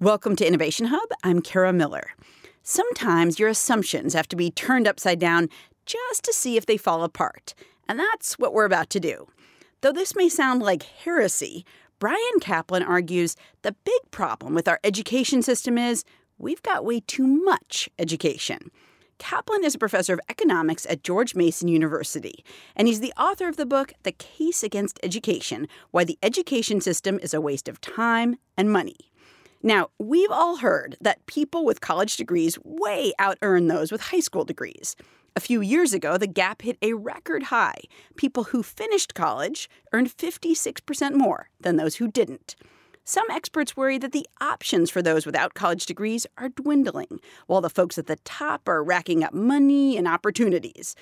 Welcome to Innovation Hub. I'm Kara Miller. Sometimes your assumptions have to be turned upside down just to see if they fall apart. And that's what we're about to do. Though this may sound like heresy, Bryan Caplan argues the big problem with our education system is we've got way too much education. Caplan is a professor of economics at George Mason University, and he's the author of the book The Case Against Education Why the Education System is a Waste of Time and Money. Now, we've all heard that people with college degrees way out earn those with high school degrees. A few years ago, the gap hit a record high. People who finished college earned 56% more than those who didn't. Some experts worry that the options for those without college degrees are dwindling, while the folks at the top are racking up money and opportunities.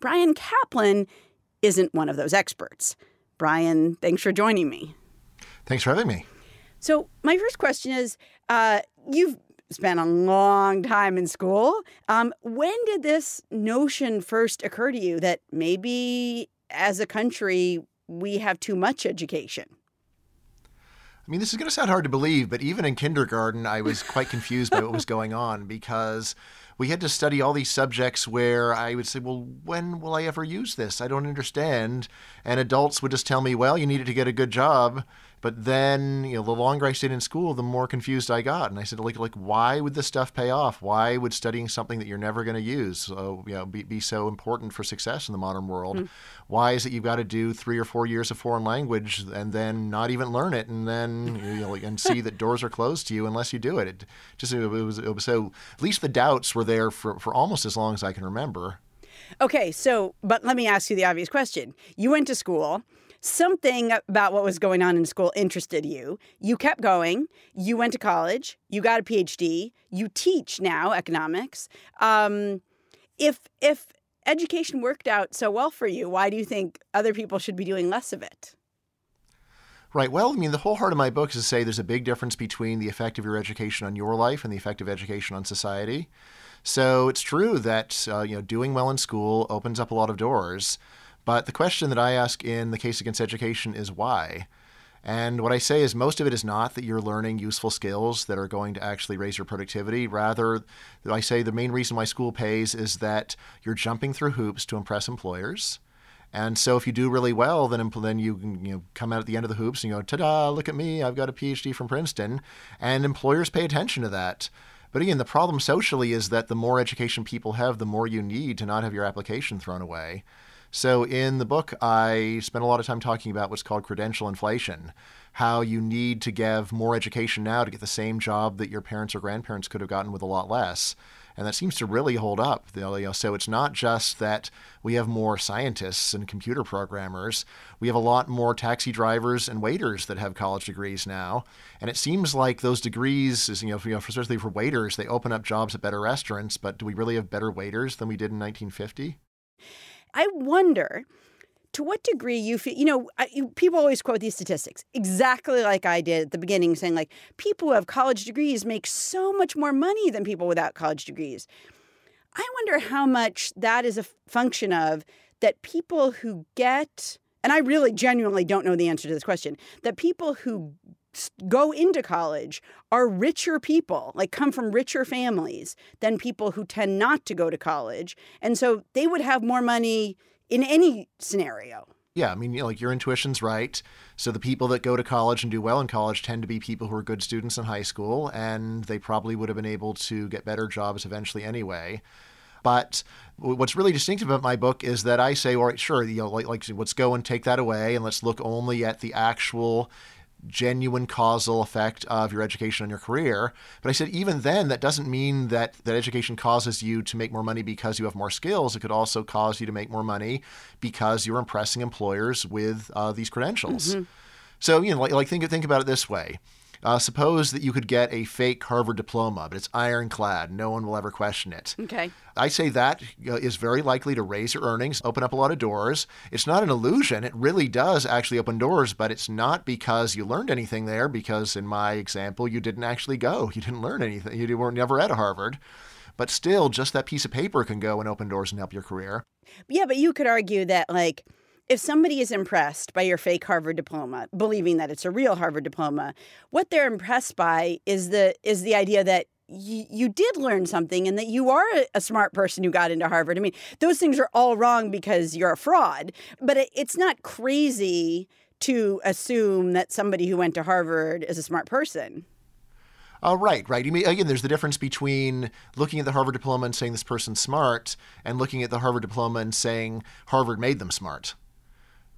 Bryan Caplan isn't one of those experts. Bryan, thanks for joining me. Thanks for having me. So, my first question is uh, you've spent a long time in school. Um, when did this notion first occur to you that maybe as a country we have too much education? I mean, this is going to sound hard to believe, but even in kindergarten, I was quite confused by what was going on because we had to study all these subjects where I would say, well, when will I ever use this? I don't understand. And adults would just tell me, well, you needed to get a good job. But then, you know, the longer I stayed in school, the more confused I got. And I said, like, like, why would this stuff pay off? Why would studying something that you're never going to use, uh, you know, be, be so important for success in the modern world? Mm. Why is it you've got to do three or four years of foreign language and then not even learn it, and then you know, and see that doors are closed to you unless you do it? It just it was, it was so. At least the doubts were there for for almost as long as I can remember. Okay, so but let me ask you the obvious question. You went to school something about what was going on in school interested you. You kept going. You went to college. You got a PhD. You teach now economics. Um, if if education worked out so well for you, why do you think other people should be doing less of it? Right. Well, I mean, the whole heart of my book is to say there's a big difference between the effect of your education on your life and the effect of education on society. So it's true that uh, you know doing well in school opens up a lot of doors. But the question that I ask in the case against education is why? And what I say is most of it is not that you're learning useful skills that are going to actually raise your productivity. Rather, I say the main reason why school pays is that you're jumping through hoops to impress employers. And so if you do really well, then then you you know, come out at the end of the hoops and you go, ta-da, look at me, I've got a PhD from Princeton. And employers pay attention to that. But again, the problem socially is that the more education people have, the more you need to not have your application thrown away. So in the book, I spent a lot of time talking about what's called credential inflation, how you need to give more education now to get the same job that your parents or grandparents could have gotten with a lot less. And that seems to really hold up. So it's not just that we have more scientists and computer programmers. We have a lot more taxi drivers and waiters that have college degrees now. And it seems like those degrees, is, you know, especially for waiters, they open up jobs at better restaurants. But do we really have better waiters than we did in 1950? I wonder to what degree you feel, you know, I, you, people always quote these statistics exactly like I did at the beginning, saying like people who have college degrees make so much more money than people without college degrees. I wonder how much that is a function of that people who get, and I really genuinely don't know the answer to this question, that people who go into college are richer people, like come from richer families than people who tend not to go to college. And so they would have more money in any scenario. Yeah, I mean, you know, like your intuition's right. So the people that go to college and do well in college tend to be people who are good students in high school, and they probably would have been able to get better jobs eventually anyway. But what's really distinctive about my book is that I say, all right, sure, you know, like, like let's go and take that away, and let's look only at the actual genuine causal effect of your education on your career. But I said, even then, that doesn't mean that that education causes you to make more money because you have more skills. It could also cause you to make more money because you're impressing employers with uh, these credentials. Mm-hmm. So, you know, like, like think, think about it this way. Uh, suppose that you could get a fake Harvard diploma, but it's ironclad. No one will ever question it. Okay. I say that uh, is very likely to raise your earnings, open up a lot of doors. It's not an illusion. It really does actually open doors, but it's not because you learned anything there, because in my example, you didn't actually go. You didn't learn anything. You were never at Harvard. But still, just that piece of paper can go and open doors and help your career. Yeah, but you could argue that, like, if somebody is impressed by your fake Harvard diploma, believing that it's a real Harvard diploma, what they're impressed by is the is the idea that you did learn something and that you are a, smart person who got into Harvard. I mean, those things are all wrong because you're a fraud, but it's not crazy to assume that somebody who went to Harvard is a smart person. Oh, right, right. You mean, again, there's the difference between looking at the Harvard diploma and saying this person's smart and looking at the Harvard diploma and saying Harvard made them smart.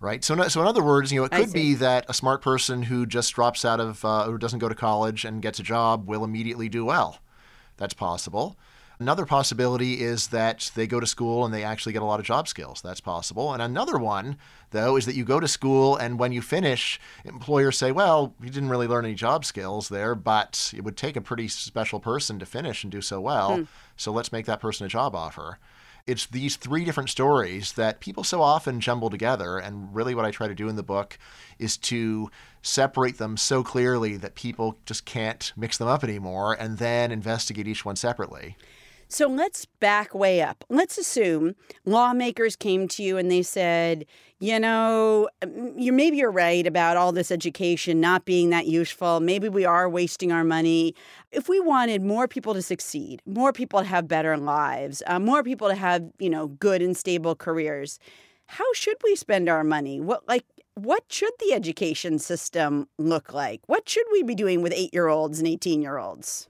Right. So, so in other words, you know, it could be that a smart person who just drops out of uh, or doesn't go to college and gets a job will immediately do well. That's possible. Another possibility is that they go to school and they actually get a lot of job skills. That's possible. And another one, though, is that you go to school and when you finish, employers say, well, you didn't really learn any job skills there, but it would take a pretty special person to finish and do so well. Hmm. So let's make that person a job offer. It's these three different stories that people so often jumble together. And really, what I try to do in the book is to separate them so clearly that people just can't mix them up anymore and then investigate each one separately. So let's back way up. Let's assume lawmakers came to you and they said, you know, you maybe you're right about all this education not being that useful. Maybe we are wasting our money. If we wanted more people to succeed, more people to have better lives, uh, more people to have, you know, good and stable careers, how should we spend our money? What like what should the education system look like? What should we be doing with 8-year-olds and 18-year-olds?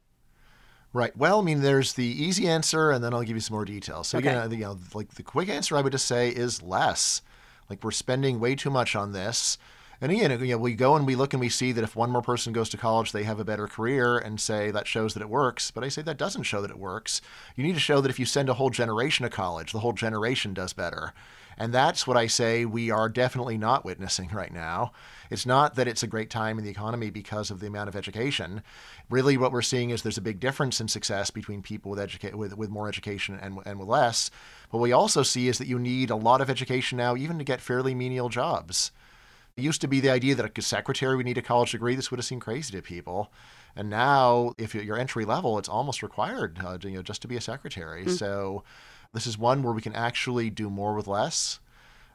Right. Well, I mean, there's the easy answer, and then I'll give you some more details. So okay. again, you know, like the quick answer, I would just say is less. Like we're spending way too much on this. And again, you know, we go and we look and we see that if one more person goes to college, they have a better career and say that shows that it works. But I say that doesn't show that it works. You need to show that if you send a whole generation to college, the whole generation does better. And that's what I say we are definitely not witnessing right now. It's not that it's a great time in the economy because of the amount of education. Really, what we're seeing is there's a big difference in success between people with, educa- with, with more education and, and with less. What we also see is that you need a lot of education now, even to get fairly menial jobs. It used to be the idea that a secretary would need a college degree. This would have seemed crazy to people. And now, if you're entry level, it's almost required uh, you know, just to be a secretary. Mm-hmm. So this is one where we can actually do more with less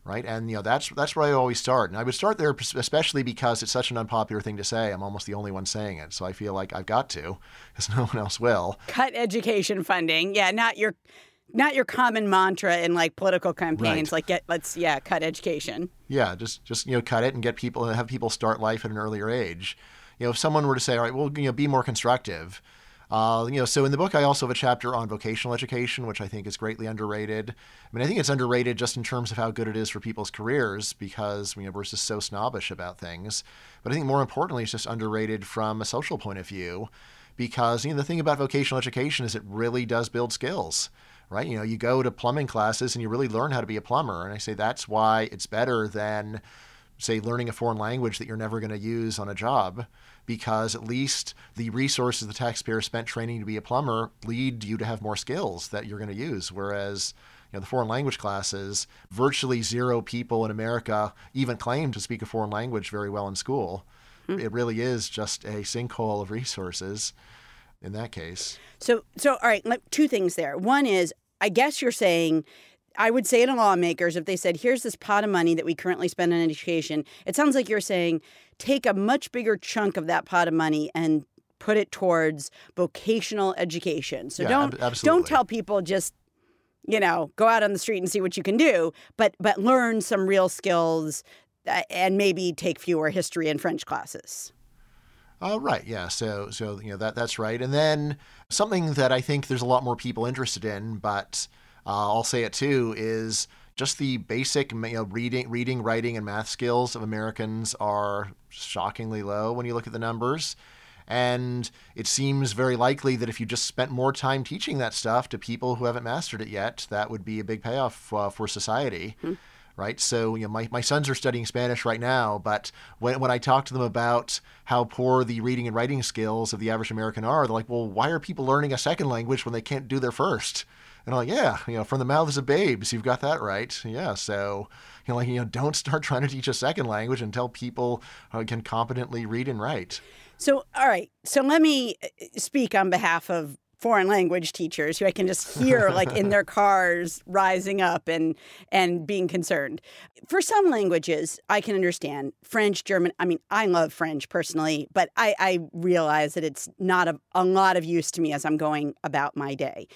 right? And you know that's that's where I always start, and I would start there especially because it's such an unpopular thing to say. I'm almost the only one saying it, so I feel like I've got to, because no one else will. Cut education funding, yeah, not your not your common mantra in like political campaigns. Right. Like get let's yeah cut education. Yeah, just just you know cut it and get people have people start life at an earlier age. You know, if someone were to say, all right, well, you know, be more constructive uh, you know, so in the book, I also have a chapter on vocational education, which I think is greatly underrated. I mean, I think it's underrated just in terms of how good it is for people's careers because you know, we're just so snobbish about things. But I think more importantly, it's just underrated from a social point of view because you know the thing about vocational education is it really does build skills right? You know you go to plumbing classes and you really learn how to be a plumber. And i say that's why it's better than say learning a foreign language that you're never going to use on a job because at least the resources the taxpayer spent training to be a plumber lead you to have more skills that you're going to use. Whereas you know, the foreign language classes virtually zero people in america even claim to speak a foreign language very well in school. Hmm. it really is just a sinkhole of resources in that case so so all right two things there one is i guess you're saying I would say to lawmakers, if they said, here's this pot of money that we currently spend on education, it sounds like you're saying, take a much bigger chunk of that pot of money and put it towards vocational education. So yeah, don't ab- don't tell people just you know go out on the street and see what you can do, but but learn some real skills uh, and maybe take fewer history and French classes. Uh, right. Yeah. So so you know that that's right. And then something that I think there's a lot more people interested in, but uh, I'll say it too, is just the basic you know, reading, reading, writing, and math skills of Americans are shockingly low when you look at the numbers. And it seems very likely that if you just spent more time teaching that stuff to people who haven't mastered it yet, that would be a big payoff uh, for society. Hmm. Right. So, you know, my, my sons are studying Spanish right now, but when, when I talk to them about how poor the reading and writing skills of the average American are, they're like, well, why are people learning a second language when they can't do their first? And I'm like, yeah, you know, from the mouths of babes, you've got that right. Yeah. So, you know, like, you know, don't start trying to teach a second language until people uh, can competently read and write. So, all right. So let me uh, speak on behalf of foreign language teachers who I can just hear like in their cars rising up and and being concerned. For some languages, I can understand French, German. I mean, I love French personally, but I, I realize that it's not a, a lot of use to me as I'm going about my day.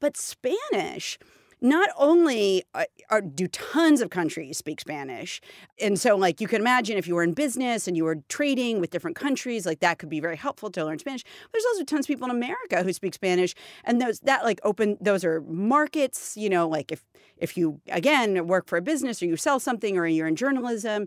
But Spanish, not only are, are, do tons of countries speak Spanish, and so like you can imagine if you were in business and you were trading with different countries, like that could be very helpful to learn Spanish. There's also tons of people in America who speak Spanish, and those that like open those are markets. You know, like if if you again work for a business or you sell something or you're in journalism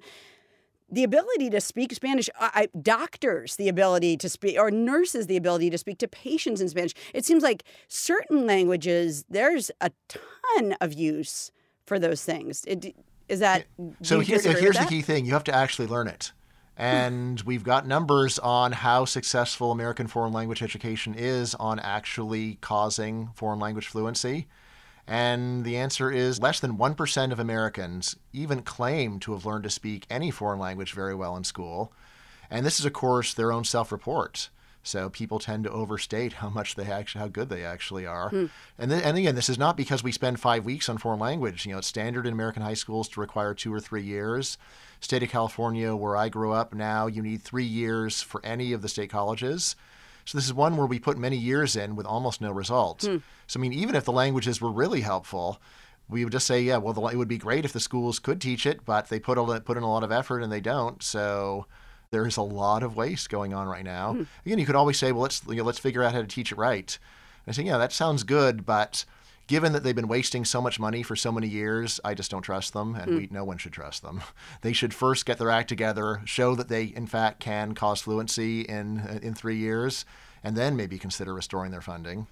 the ability to speak Spanish, uh, I, doctors, the ability to speak, or nurses, the ability to speak to patients in Spanish. It seems like certain languages, there's a ton of use for those things. It, is that so? Here, here's the key thing: you have to actually learn it. And we've got numbers on how successful American foreign language education is on actually causing foreign language fluency. And the answer is less than 1% of Americans even claim to have learned to speak any foreign language very well in school. And this is, of course, their own self report. So people tend to overstate how much they actually, how good they actually are. Hmm. And, then, and again, this is not because we spend five weeks on foreign language. You know, it's standard in American high schools to require two or three years. State of California, where I grew up, now you need three years for any of the state colleges. So this is one where we put many years in with almost no results. Hmm. So I mean, even if the languages were really helpful, we would just say, yeah, well, the, it would be great if the schools could teach it, but they put a, put in a lot of effort and they don't. So there's a lot of waste going on right now. Hmm. Again, you could always say, well, let's you know, let's figure out how to teach it right. And I say, yeah, that sounds good, but given that they've been wasting so much money for so many years, I just don't trust them, and mm. we, no one should trust them. They should first get their act together, show that they in fact can cause fluency in in three years, and then maybe consider restoring their funding.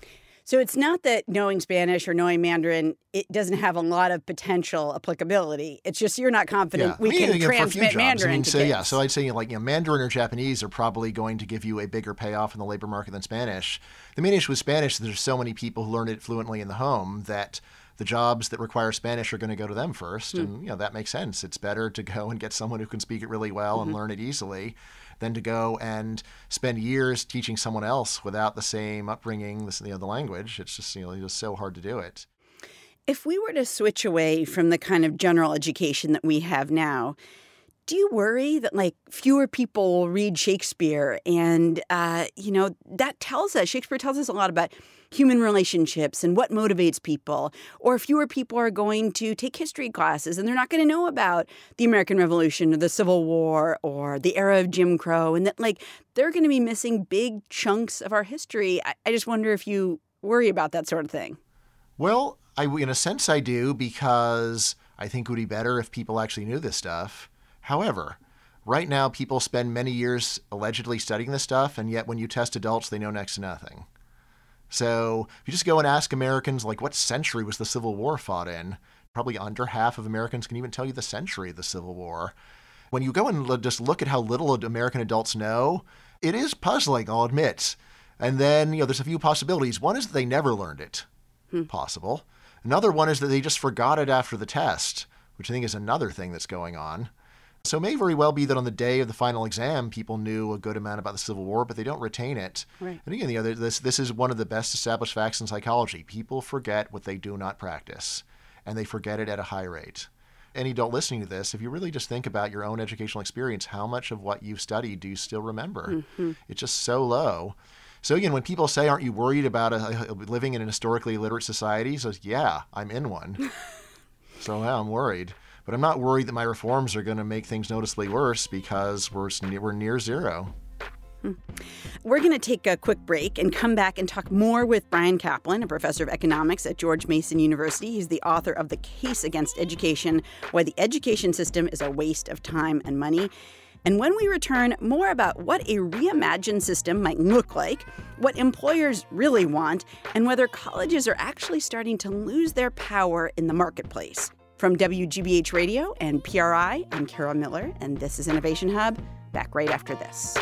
So it's not that knowing Spanish or knowing Mandarin it doesn't have a lot of potential applicability. It's just you're not confident yeah. we I mean, can transmit Mandarin I mean, so. Yeah, so I'd say like you know, Mandarin or Japanese are probably going to give you a bigger payoff in the labor market than Spanish. The main issue with Spanish is there's so many people who learn it fluently in the home that the jobs that require Spanish are going to go to them first, mm. and you know that makes sense. It's better to go and get someone who can speak it really well mm-hmm. and learn it easily than to go and spend years teaching someone else without the same upbringing, you know, the other language. It's just you know just so hard to do it. If we were to switch away from the kind of general education that we have now, do you worry that like fewer people read Shakespeare? And uh, you know that tells us Shakespeare tells us a lot about human relationships and what motivates people. Or fewer people are going to take history classes and they're not going to know about the American Revolution or the Civil War or the era of Jim Crow, and that like they're going to be missing big chunks of our history. I, I just wonder if you worry about that sort of thing. Well, I, in a sense, I do because I think it would be better if people actually knew this stuff. However, right now people spend many years allegedly studying this stuff, and yet when you test adults, they know next to nothing. So if you just go and ask Americans, like, what century was the Civil War fought in? Probably under half of Americans can even tell you the century of the Civil War. When you go and just look at how little American adults know, it is puzzling, I'll admit. And then, you know, there's a few possibilities. One is that they never learned it. Hmm. Possible. Another one is that they just forgot it after the test, which I think is another thing that's going on. So it may very well be that on the day of the final exam, people knew a good amount about the Civil War, but they don't retain it. Right. And again, you know, this this is one of the best established facts in psychology. People forget what they do not practice, and they forget it at a high rate. Any adult listening to this, if you really just think about your own educational experience, how much of what you've studied do you still remember? Mm-hmm. It's just so low. So again, when people say, "Aren't you worried about a, a, living in an historically illiterate society?" So yeah, I'm in one. so yeah, I'm worried. But I'm not worried that my reforms are going to make things noticeably worse because we're, we're near zero. Hmm. We're going to take a quick break and come back and talk more with Bryan Caplan, a professor of economics at George Mason University. He's the author of The Case Against Education Why the Education System is a Waste of Time and Money. And when we return, more about what a reimagined system might look like, what employers really want, and whether colleges are actually starting to lose their power in the marketplace. From WGBH Radio and PRI, I'm Kara Miller, and this is Innovation Hub. Back right after this.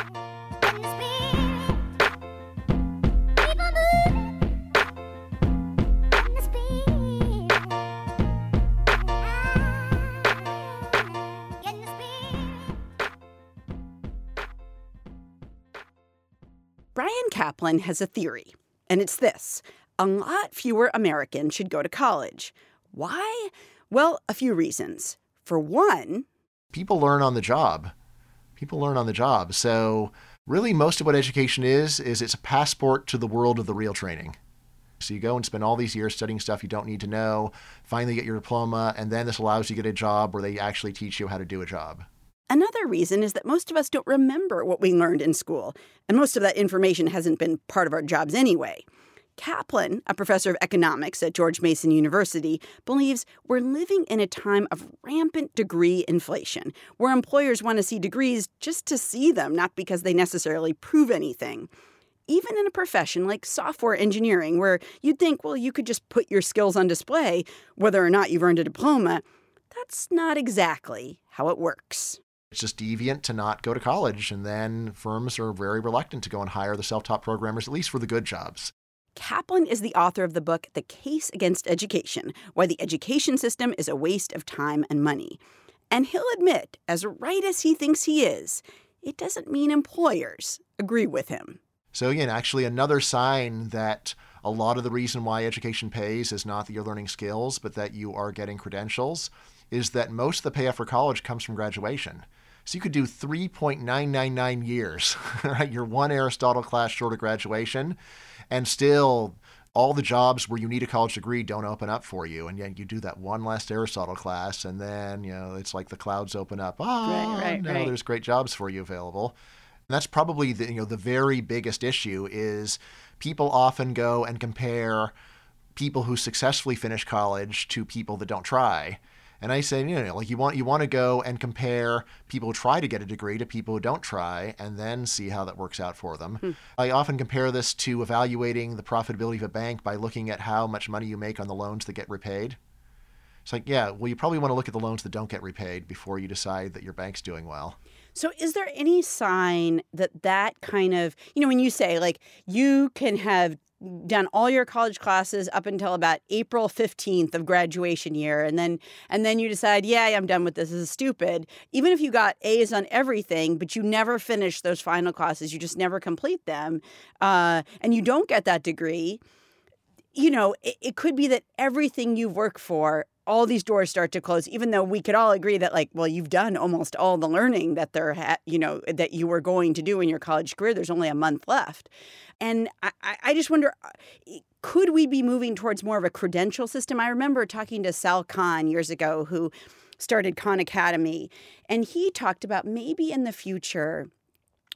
Bryan Caplan has a theory. And it's this a lot fewer Americans should go to college. Why? Well, a few reasons. For one, people learn on the job. People learn on the job. So, really, most of what education is, is it's a passport to the world of the real training. So you go and spend all these years studying stuff you don't need to know, finally get your diploma, and then this allows you to get a job where they actually teach you how to do a job. Another reason is that most of us don't remember what we learned in school, and most of that information hasn't been part of our jobs anyway. Caplan, a professor of economics at George Mason University, believes we're living in a time of rampant degree inflation, where employers want to see degrees just to see them, not because they necessarily prove anything. Even in a profession like software engineering, where you'd think, well, you could just put your skills on display, whether or not you've earned a diploma, that's not exactly how it works. It's just deviant to not go to college, and then firms are very reluctant to go and hire the self taught programmers, at least for the good jobs. Caplan is the author of the book The Case Against Education Why the Education System is a Waste of Time and Money. And he'll admit, as right as he thinks he is, it doesn't mean employers agree with him. So, again, actually, another sign that a lot of the reason why education pays is not that you're learning skills, but that you are getting credentials, is that most of the payoff for college comes from graduation. So you could do 3.999 years, right? You're one Aristotle class short of graduation, and still all the jobs where you need a college degree don't open up for you. And yet you do that one last Aristotle class, and then, you know, it's like the clouds open up. Oh, right, right, no, right. there's great jobs for you available. And that's probably the, you know, the very biggest issue is people often go and compare people who successfully finish college to people that don't try. And I say, you know, like you want you want to go and compare people who try to get a degree to people who don't try, and then see how that works out for them. Hmm. I often compare this to evaluating the profitability of a bank by looking at how much money you make on the loans that get repaid. It's like, yeah, well, you probably want to look at the loans that don't get repaid before you decide that your bank's doing well. So, is there any sign that that kind of, you know, when you say like you can have done all your college classes up until about April 15th of graduation year and then and then you decide yeah I'm done with this, this is stupid. Even if you got A's on everything but you never finish those final classes you just never complete them uh, and you don't get that degree you know it, it could be that everything you've worked for all these doors start to close even though we could all agree that like well you've done almost all the learning that there ha- you know that you were going to do in your college career. There's only a month left. And I, I just wonder uh, could we be moving towards more of a credential system? I remember talking to sal khan years ago who started khan academy and he talked about maybe in the future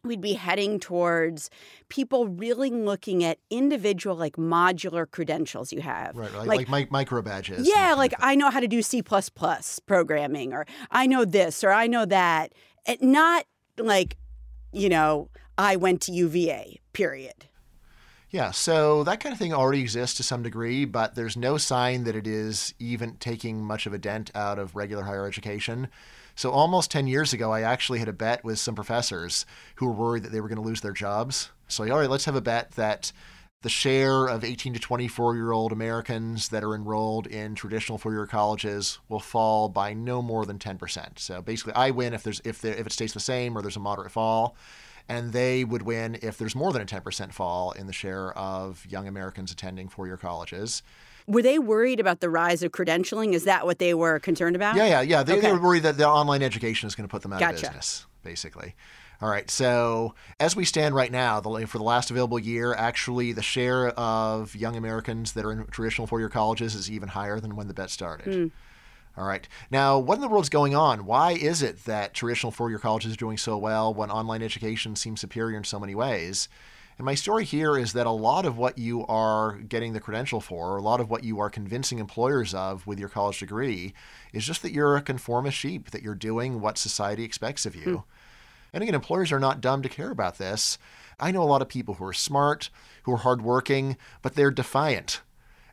we'd be heading towards people really looking at individual like modular credentials you have. Right, right. like, like micro badges yeah like i know how to do c++ programming or i know this or i know that. And not like you know i went to uva period yeah, so that kind of thing already exists to some degree, but there's no sign that it is even taking much of a dent out of regular higher education. So almost 10 years ago, I actually had a bet with some professors who were worried that they were going to lose their jobs. So, all right, let's have a bet that the share of 18 to 24 year old Americans that are enrolled in traditional four year colleges will fall by no more than 10%. So basically, I win if there's if there, if it stays the same or there's a moderate fall, and they would win if there's more than a 10% fall in the share of young Americans attending four year colleges. Were they worried about the rise of credentialing? Is that what they were concerned about? Yeah, yeah, yeah. They, okay. they were worried that the online education is going to put them out gotcha. of business, basically. All right. So as we stand right now, the, for the last available year, actually the share of young Americans that are in traditional four-year colleges is even higher than when the bet started. Mm. All right. Now, what in the world's going on? Why is it that traditional four-year colleges are doing so well when online education seems superior in so many ways? And my story here is that a lot of what you are getting the credential for, a lot of what you are convincing employers of with your college degree, is just that you're a conformist sheep, that you're doing what society expects of you. Hmm. And again, employers are not dumb to care about this. I know a lot of people who are smart, who are hardworking, but they're defiant.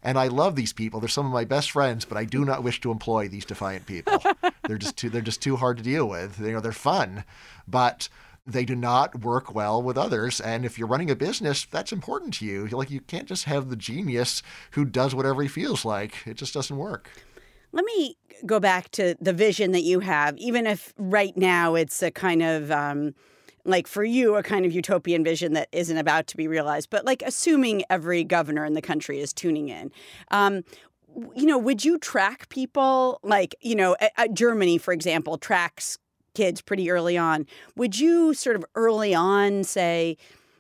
And I love these people. They're some of my best friends, but I do not wish to employ these defiant people. they're just too they're just too hard to deal with. You know, they're fun, but they do not work well with others. And if you're running a business, that's important to you. Like you can't just have the genius who does whatever he feels like. It just doesn't work. Let me go back to the vision that you have, even if right now it's a kind of um, like for you, a kind of utopian vision that isn't about to be realized, but like assuming every governor in the country is tuning in. Um, you know, would you track people like, you know, Germany, for example, tracks kids pretty early on. Would you sort of early on say,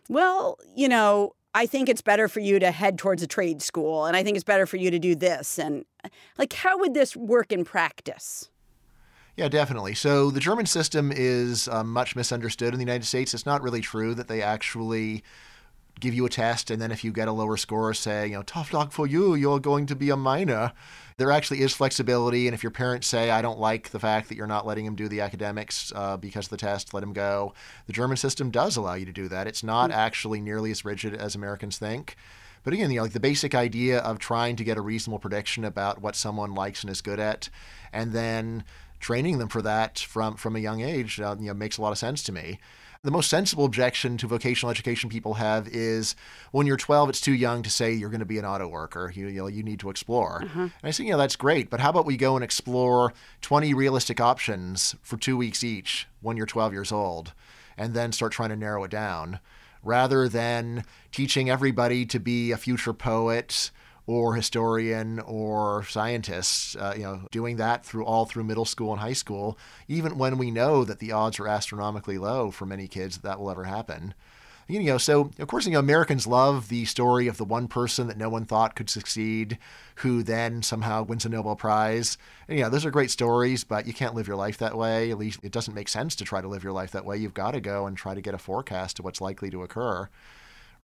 well, you know, I think it's better for you to head towards a trade school and I think it's better for you to do this and like how would this work in practice? Yeah, definitely. So the German system is um, much misunderstood in the United States. It's not really true that they actually give you a test, and then if you get a lower score, say, you know, tough luck for you, you're going to be a miner. There actually is flexibility, and if your parents say, I don't like the fact that you're not letting him do the academics uh, because of the test, let him go. The German system does allow you to do that. It's not mm-hmm. actually nearly as rigid as Americans think. But again, you know, like the basic idea of trying to get a reasonable prediction about what someone likes and is good at, and then training them for that from from a young age, uh, you know, makes a lot of sense to me the most sensible objection to vocational education people have is when you're 12, it's too young to say you're going to be an auto worker. You, you know, you need to explore. Uh-huh. And I say, you know, that's great, but how about we go and explore 20 realistic options for two weeks each when you're 12 years old, and then start trying to narrow it down, rather than teaching everybody to be a future poet or historian or scientists, uh, you know, doing that through all through middle school and high school, even when we know that the odds are astronomically low for many kids that, that will ever happen. You know, so of course, you know, Americans love the story of the one person that no one thought could succeed, who then somehow wins a Nobel Prize. And, you know, those are great stories, but you can't live your life that way. At least it doesn't make sense to try to live your life that way. You've got to go and try to get a forecast of what's likely to occur.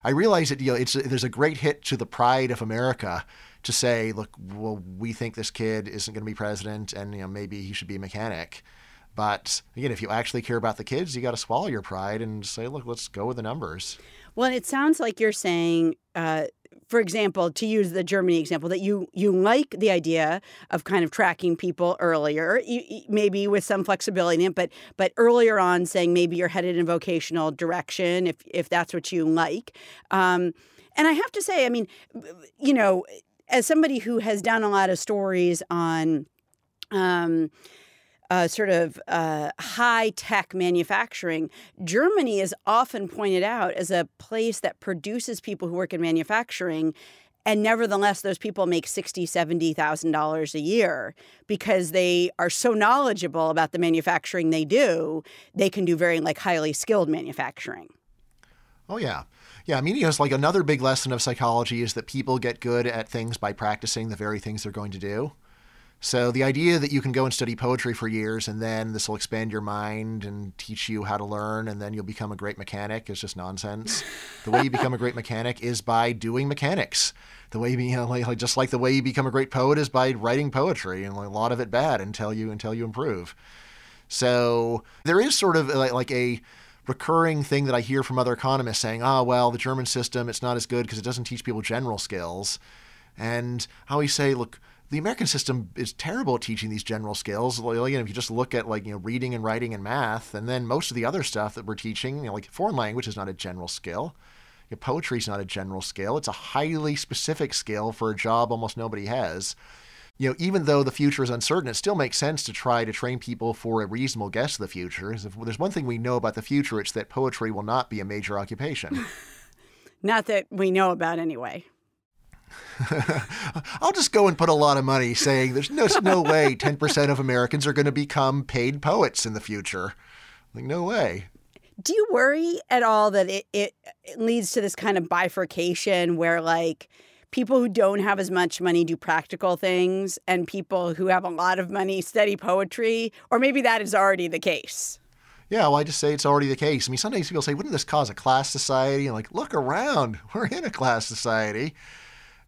I realize that you know it's there's a great hit to the pride of America to say, look, well, we think this kid isn't going to be president, and you know maybe he should be a mechanic. But again, if you actually care about the kids, you got to swallow your pride and say, look, let's go with the numbers. Well, it sounds like you're saying uh, for example, to use the Germany example, that you you like the idea of kind of tracking people earlier, maybe with some flexibility in it, but but earlier on, saying maybe you're headed in vocational direction if if that's what you like. Um, and I have to say, I mean, you know, as somebody who has done a lot of stories on. Um, uh, sort of uh, high tech manufacturing, Germany is often pointed out as a place that produces people who work in manufacturing. And nevertheless, those people make sixty, seventy thousand dollars a year because they are so knowledgeable about the manufacturing they do. They can do very like highly skilled manufacturing. Oh yeah, yeah. I mean, you know, it's like another big lesson of psychology is that people get good at things by practicing the very things they're going to do. So the idea that you can go and study poetry for years and then this will expand your mind and teach you how to learn and then you'll become a great mechanic is just nonsense. the way you become a great mechanic is by doing mechanics. The way you know, like, just like the way you become a great poet is by writing poetry and a lot of it bad until you until you improve. So there is sort of like, like a recurring thing that I hear from other economists saying, "Ah, oh, well, the German system it's not as good because it doesn't teach people general skills." And I always say, look, the American system is terrible at teaching these general skills. You know, if you just look at like you know reading and writing and math, and then most of the other stuff that we're teaching, you know, like foreign language is not a general skill. Poetry is not a general skill. It's a highly specific skill for a job almost nobody has. You know, even though the future is uncertain, it still makes sense to try to train people for a reasonable guess of the future. If there's one thing we know about the future, it's that poetry will not be a major occupation. not that we know about anyway. I'll just go and put a lot of money saying there's no, no way 10% of Americans are going to become paid poets in the future. Like, no way. Do you worry at all that it, it, it leads to this kind of bifurcation where, like, people who don't have as much money do practical things and people who have a lot of money study poetry? Or maybe that is already the case? Yeah, well, I just say it's already the case. I mean, sometimes people say, wouldn't this cause a class society? And like, look around. We're in a class society.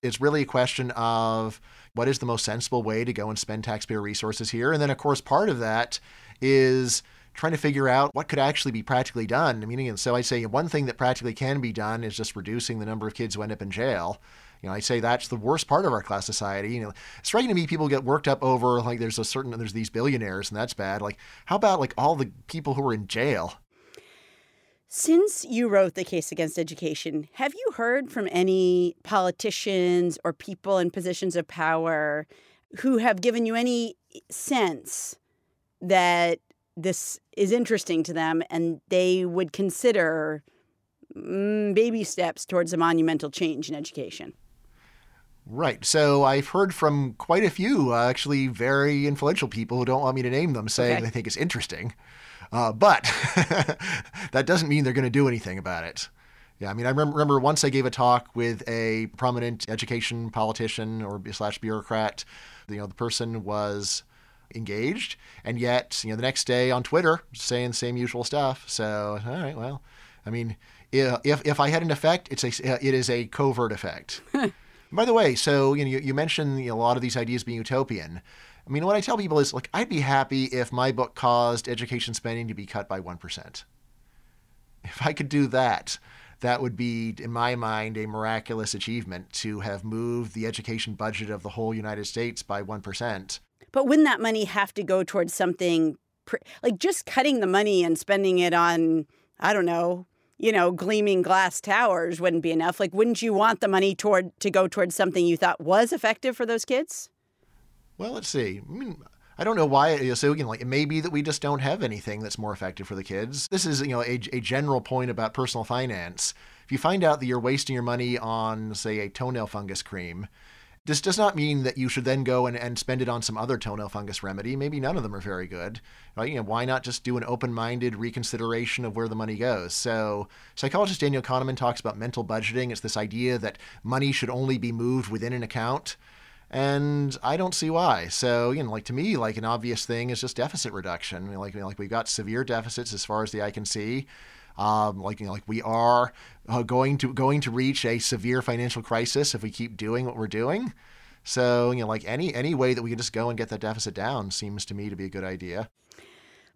It's really a question of what is the most sensible way to go and spend taxpayer resources here. And then, of course, part of that is trying to figure out what could actually be practically done. I mean, and so I say one thing that practically can be done is just reducing the number of kids who end up in jail. You know, I say that's the worst part of our class society. You know, it's striking to me people get worked up over like there's a certain there's these billionaires and that's bad. Like, how about like all the people who are in jail? Since you wrote The Case Against Education, have you heard from any politicians or people in positions of power who have given you any sense that this is interesting to them and they would consider mm, baby steps towards a monumental change in education. Right. So I've heard from quite a few, uh, actually, very influential people who don't want me to name them, saying okay. they think it's interesting. Uh, but that doesn't mean they're going to do anything about it. Yeah, I mean, I remember once I gave a talk with a prominent education politician or slash bureaucrat. You know, the person was engaged, and yet, you know, the next day on Twitter saying the same usual stuff. So, all right, well, I mean, if if I had an effect, it's a it is a covert effect. By the way, so you know, you, you mentioned you know, a lot of these ideas being utopian. I mean, what I tell people is, like, I'd be happy if my book caused education spending to be cut by one percent. If I could do that, that would be, in my mind, a miraculous achievement to have moved the education budget of the whole United States by 1%. But wouldn't that money have to go towards something like just cutting the money and spending it on, I don't know, you know, gleaming glass towers wouldn't be enough. Like, wouldn't you want the money toward to go towards something you thought was effective for those kids? Well, let's see. I mean, I don't know why. So again, like it may be that we just don't have anything that's more effective for the kids. This is you know a, a general point about personal finance. If you find out that you're wasting your money on, say, a toenail fungus cream, this does not mean that you should then go and, and spend it on some other toenail fungus remedy. Maybe none of them are very good. Right? You know, why not just do an open-minded reconsideration of where the money goes? So psychologist Daniel Kahneman talks about mental budgeting. It's this idea that money should only be moved within an account. And I don't see why. So, you know, like to me, like an obvious thing is just deficit reduction. I mean, like, like we've got severe deficits as far as the eye can see. Um, like you know, like we are uh, going to going to reach a severe financial crisis if we keep doing what we're doing. So you know, like any any way that we can just go and get that deficit down seems to me to be a good idea.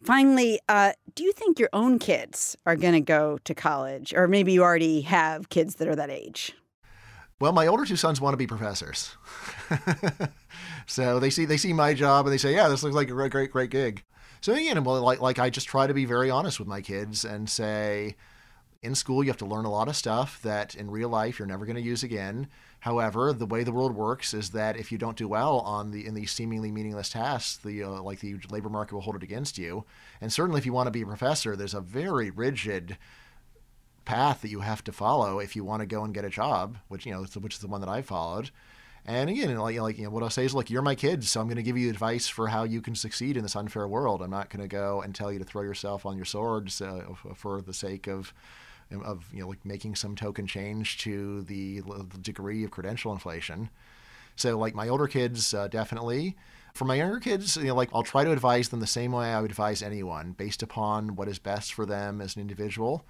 Finally, uh, do you think your own kids are going to go to college, or maybe you already have kids that are that age? Well, my older two sons want to be professors, so they see they see my job and they say, "Yeah, this looks like a great, great, great gig." So again, well, like like I just try to be very honest with my kids and say, in school you have to learn a lot of stuff that in real life you're never going to use again. However, the way the world works is that if you don't do well on the in these seemingly meaningless tasks, the uh, like the labor market will hold it against you. And certainly, if you want to be a professor, there's a very rigid path that you have to follow if you want to go and get a job, which you know, which is the one that I followed. And again, like, like you know, what I'll say is, look, you're my kids, so I'm going to give you advice for how you can succeed in this unfair world. I'm not going to go and tell you to throw yourself on your swords uh, for the sake of of you know like making some token change to the, the degree of credential inflation. So like my older kids, uh, definitely. For my younger kids, you know, like I'll try to advise them the same way I would advise anyone, based upon what is best for them as an individual.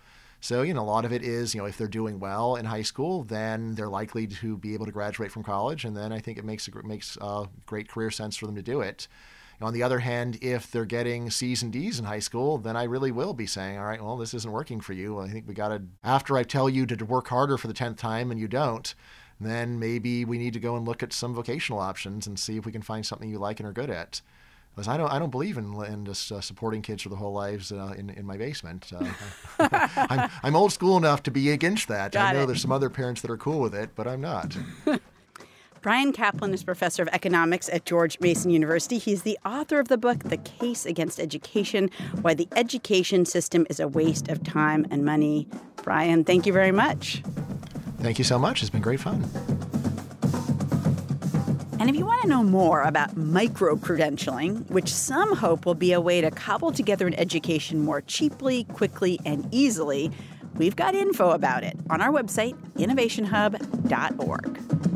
So, you know, a lot of it is, you know, if they're doing well in high school, then they're likely to be able to graduate from college. And then I think it makes a, makes a great career sense for them to do it. On the other hand, if they're getting C's and D's in high school, then I really will be saying, all right, well, this isn't working for you. I think we got to, after I tell you to work harder for the 10th time and you don't, then maybe we need to go and look at some vocational options and see if we can find something you like and are good at. I don't, I don't believe in, in just uh, supporting kids for their whole lives uh, in, in my basement. Uh, I'm, I'm old school enough to be against that. Got I know it. there's some other parents that are cool with it, but I'm not. Bryan Caplan is professor of economics at George Mason University. He's the author of the book, The Case Against Education Why the Education System is a Waste of Time and Money. Bryan, thank you very much. Thank you so much. It's been great fun. And if you want to know more about micro credentialing, which some hope will be a way to cobble together an education more cheaply, quickly, and easily, we've got info about it on our website, innovationhub.org.